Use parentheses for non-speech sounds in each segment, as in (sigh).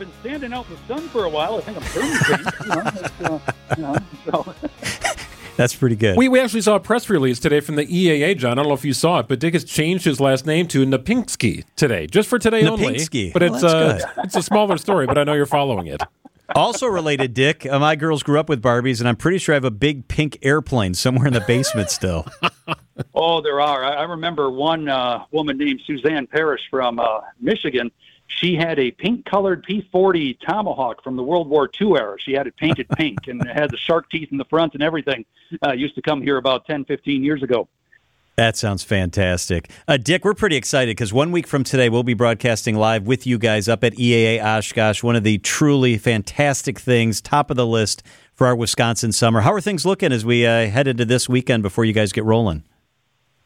I've been standing out in the sun for a while. I think I'm turning pink. You know, uh, you know, so. (laughs) That's pretty good. We, we actually saw a press release today from the EAA, John. I don't know if you saw it, but Dick has changed his last name to Napinski today, just for today Napinsky. only. But Oh, it's that's uh, good. it's a smaller story, but I know you're following it. also related, Dick, uh, my girls grew up with Barbies, and I'm pretty sure I have a big pink airplane somewhere in the basement still. (laughs) Oh, there are. I, I remember one uh, woman named Suzanne Parrish from uh, Michigan. She had a pink-colored P-40 Tomahawk from the World War II era. She had it painted (laughs) pink and it had the shark teeth in the front and everything. Uh, used to come here about 10, 15 years ago. That sounds fantastic. Uh, Dick, we're pretty excited because one week from today, we'll be broadcasting live with you guys up at EAA Oshkosh, one of the truly fantastic things, top of the list for our Wisconsin summer. How are things looking as we uh, head into this weekend before you guys get rolling?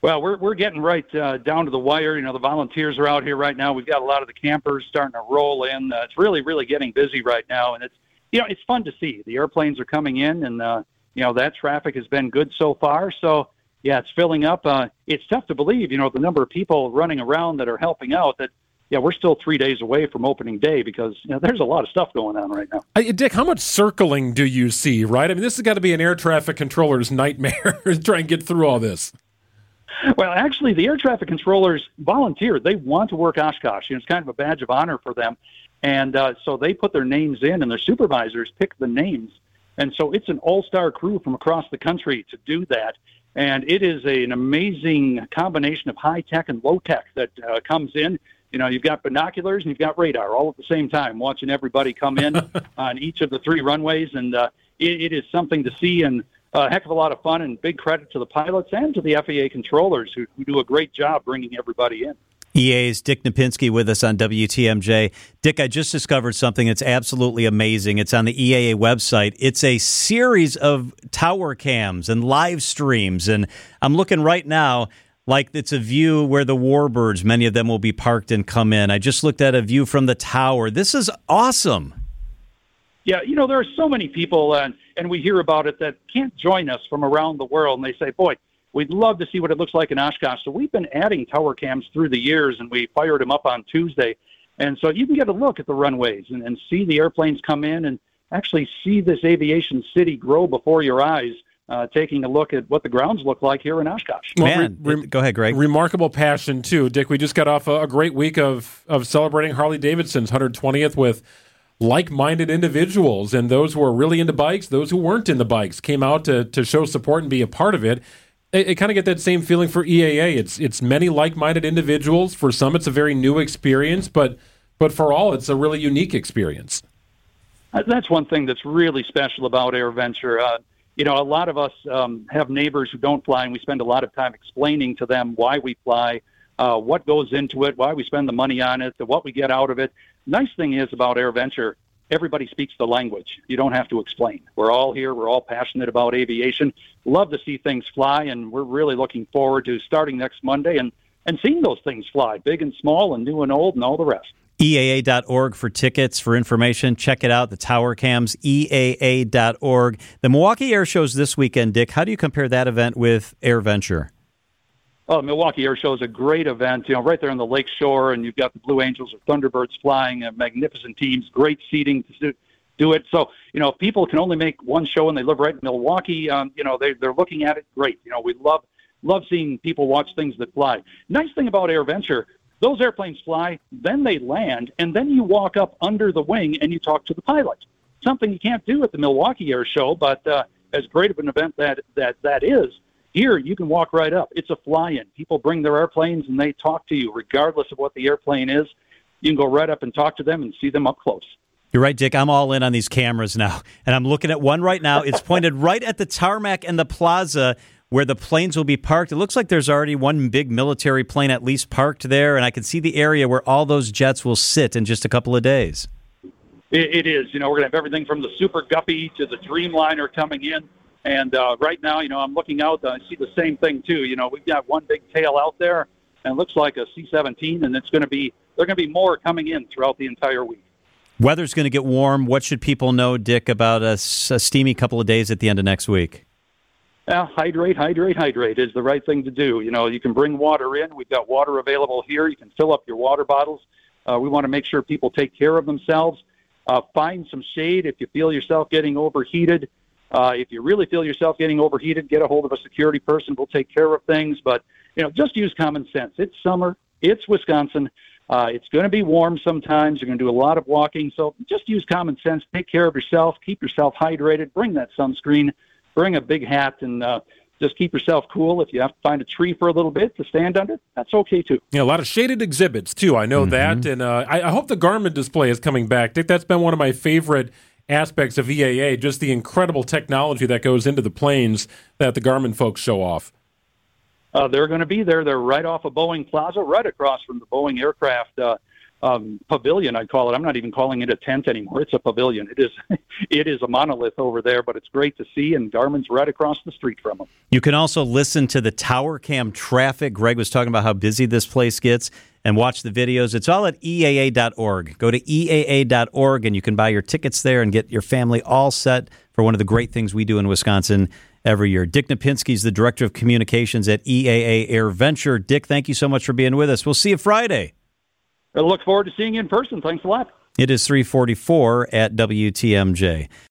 Well, we're we're getting right uh, down to the wire. You know, the volunteers are out here right now. We've got a lot of the campers starting to roll in. Uh, it's really, really getting busy right now, and it's you know it's fun to see. The airplanes are coming in, and uh, you know that traffic has been good so far. So yeah, it's filling up. Uh, it's tough to believe, you know, the number of people running around that are helping out. That yeah, we're still three days away from opening day because you know there's a lot of stuff going on right now. Uh, Dick, how much circling do you see, right? I mean, this has got to be an air traffic controller's nightmare (laughs) to try and get through all this. Well, actually, the air traffic controllers volunteer. They want to work Oshkosh. You know, it's kind of a badge of honor for them. And uh, so they put their names in, and their supervisors pick the names. And so it's an all star crew from across the country to do that. And it is a, an amazing combination of high tech and low tech that uh, comes in. You know, you've got binoculars and you've got radar all at the same time, watching everybody come in (laughs) on each of the three runways. And uh, it, it is something to see and a heck of a lot of fun. And big credit to the pilots and to the FAA controllers who, who do a great job bringing everybody in. EA's Dick Knapinski with us on WTMJ. Dick, I just discovered something that's absolutely amazing. It's on the EAA website. It's a series of tower cams and live streams. And I'm looking right now like it's a view where the warbirds, many of them will be parked and come in. I just looked at a view from the tower. This is awesome. Yeah, you know, there are so many people, and, and we hear about it, that can't join us from around the world. And they say, boy, we'd love to see what it looks like in Oshkosh. So we've been adding tower cams through the years, and we fired them up on Tuesday. And so you can get a look at the runways and, and see the airplanes come in and actually see this aviation city grow before your eyes, uh, taking a look at what the grounds look like here in Oshkosh. Well, Man, re- re- go ahead, Greg. Remarkable passion too, Dick. We just got off a, a great week of of celebrating Harley Davidson's 120th with like-minded individuals and those who are really into bikes, those who weren't into bikes, came out to to show support and be a part of it. I, kind of get that same feeling for EAA. It's it's many like-minded individuals. For some, it's a very new experience, but but for all, it's a really unique experience. Uh, That's one thing that's really special about AirVenture. Uh, you know, a lot of us um, have neighbors who don't fly, and we spend a lot of time explaining to them why we fly, uh, what goes into it, why we spend the money on it, what we get out of it. Nice thing is about AirVenture, everybody speaks the language. You don't have to explain. We're all here. We're all passionate about aviation. Love to see things fly, and we're really looking forward to starting next Monday and, and seeing those things fly, big and small, and new and old, and all the rest. EAA.org for tickets, for information. Check it out, the Tower Cams, EAA.org. The Milwaukee Air Show's this weekend, Dick. How do you compare that event with AirVenture? Oh, Milwaukee Air Show is a great event. You know, right there on the lake shore, and you've got the Blue Angels or Thunderbirds flying, uh, magnificent teams, great seating to do, it. So, you know, if people can only make one show and they live right in Milwaukee, um, you know, they, they're looking at it. Great. You know, we love love seeing people watch things that fly. Nice thing about AirVenture, those airplanes fly, then they land, and then you walk up under the wing and you talk to the pilot. Something you can't do at the Milwaukee Air Show, but uh, as great of an event that that that is, here you can walk right up. It's a fly-in. People bring their airplanes and they talk to you, regardless of what the airplane is. You can go right up and talk to them and see them up close. You're right, Dick. I'm all in on these cameras now. (laughs) And I'm looking at one right now. It's pointed right at the tarmac and the plaza where the planes will be parked. It looks like there's already one big military plane at least parked there. And I can see the area where all those jets will sit in just a couple of days. It, it is. You know, we're going to have everything from the Super Guppy to the Dreamliner coming in. And uh, right now, you know, I'm looking out. I see the same thing too. You know, we've got one big tail out there, and it looks like a C-17, and it's going to be there are going to be more coming in throughout the entire week. Weather's going to get warm. What should people know, Dick, about a steamy couple of days at the end of next week? Uh, hydrate, hydrate, hydrate is the right thing to do. You know, you can bring water in. We've got water available here. You can fill up your water bottles. Uh, we want to make sure people take care of themselves. Uh, find some shade if you feel yourself getting overheated. Uh, if you really feel yourself getting overheated, get a hold of a security person. We'll take care of things. But you know, just use common sense. It's summer. It's Wisconsin. Uh, it's going to be warm sometimes. You're going to do a lot of walking. So just use common sense. Take care of yourself. Keep yourself hydrated. Bring that sunscreen. Bring a big hat and uh, just keep yourself cool. If you have to find a tree for a little bit to stand under, that's okay too. Yeah, a lot of shaded exhibits too. I know mm-hmm. that, and uh, I, I, hope the Garmin display is coming back. Dick, that's been one of my favorite aspects of EAA. Just the incredible technology that goes into the planes that the Garmin folks show off. Uh, they're going to be there. They're right off of Boeing Plaza, right across from the Boeing aircraft uh, um, pavilion. I call it. I'm not even calling it a tent anymore. It's a pavilion. It is. (laughs) it is a monolith over there, but it's great to see. And Garmin's right across the street from them. You can also listen to the Tower Cam traffic. Greg was talking about how busy this place gets. And watch the videos. It's all at EAA.org. Go to EAA.org and you can buy your tickets there and get your family all set for one of the great things we do in Wisconsin every year. Dick Knapinski is the Director of Communications at EAA Air Venture. Dick, thank you so much for being with us. We'll see you Friday. I look forward to seeing you in person. Thanks a lot. It is 344 at WTMJ.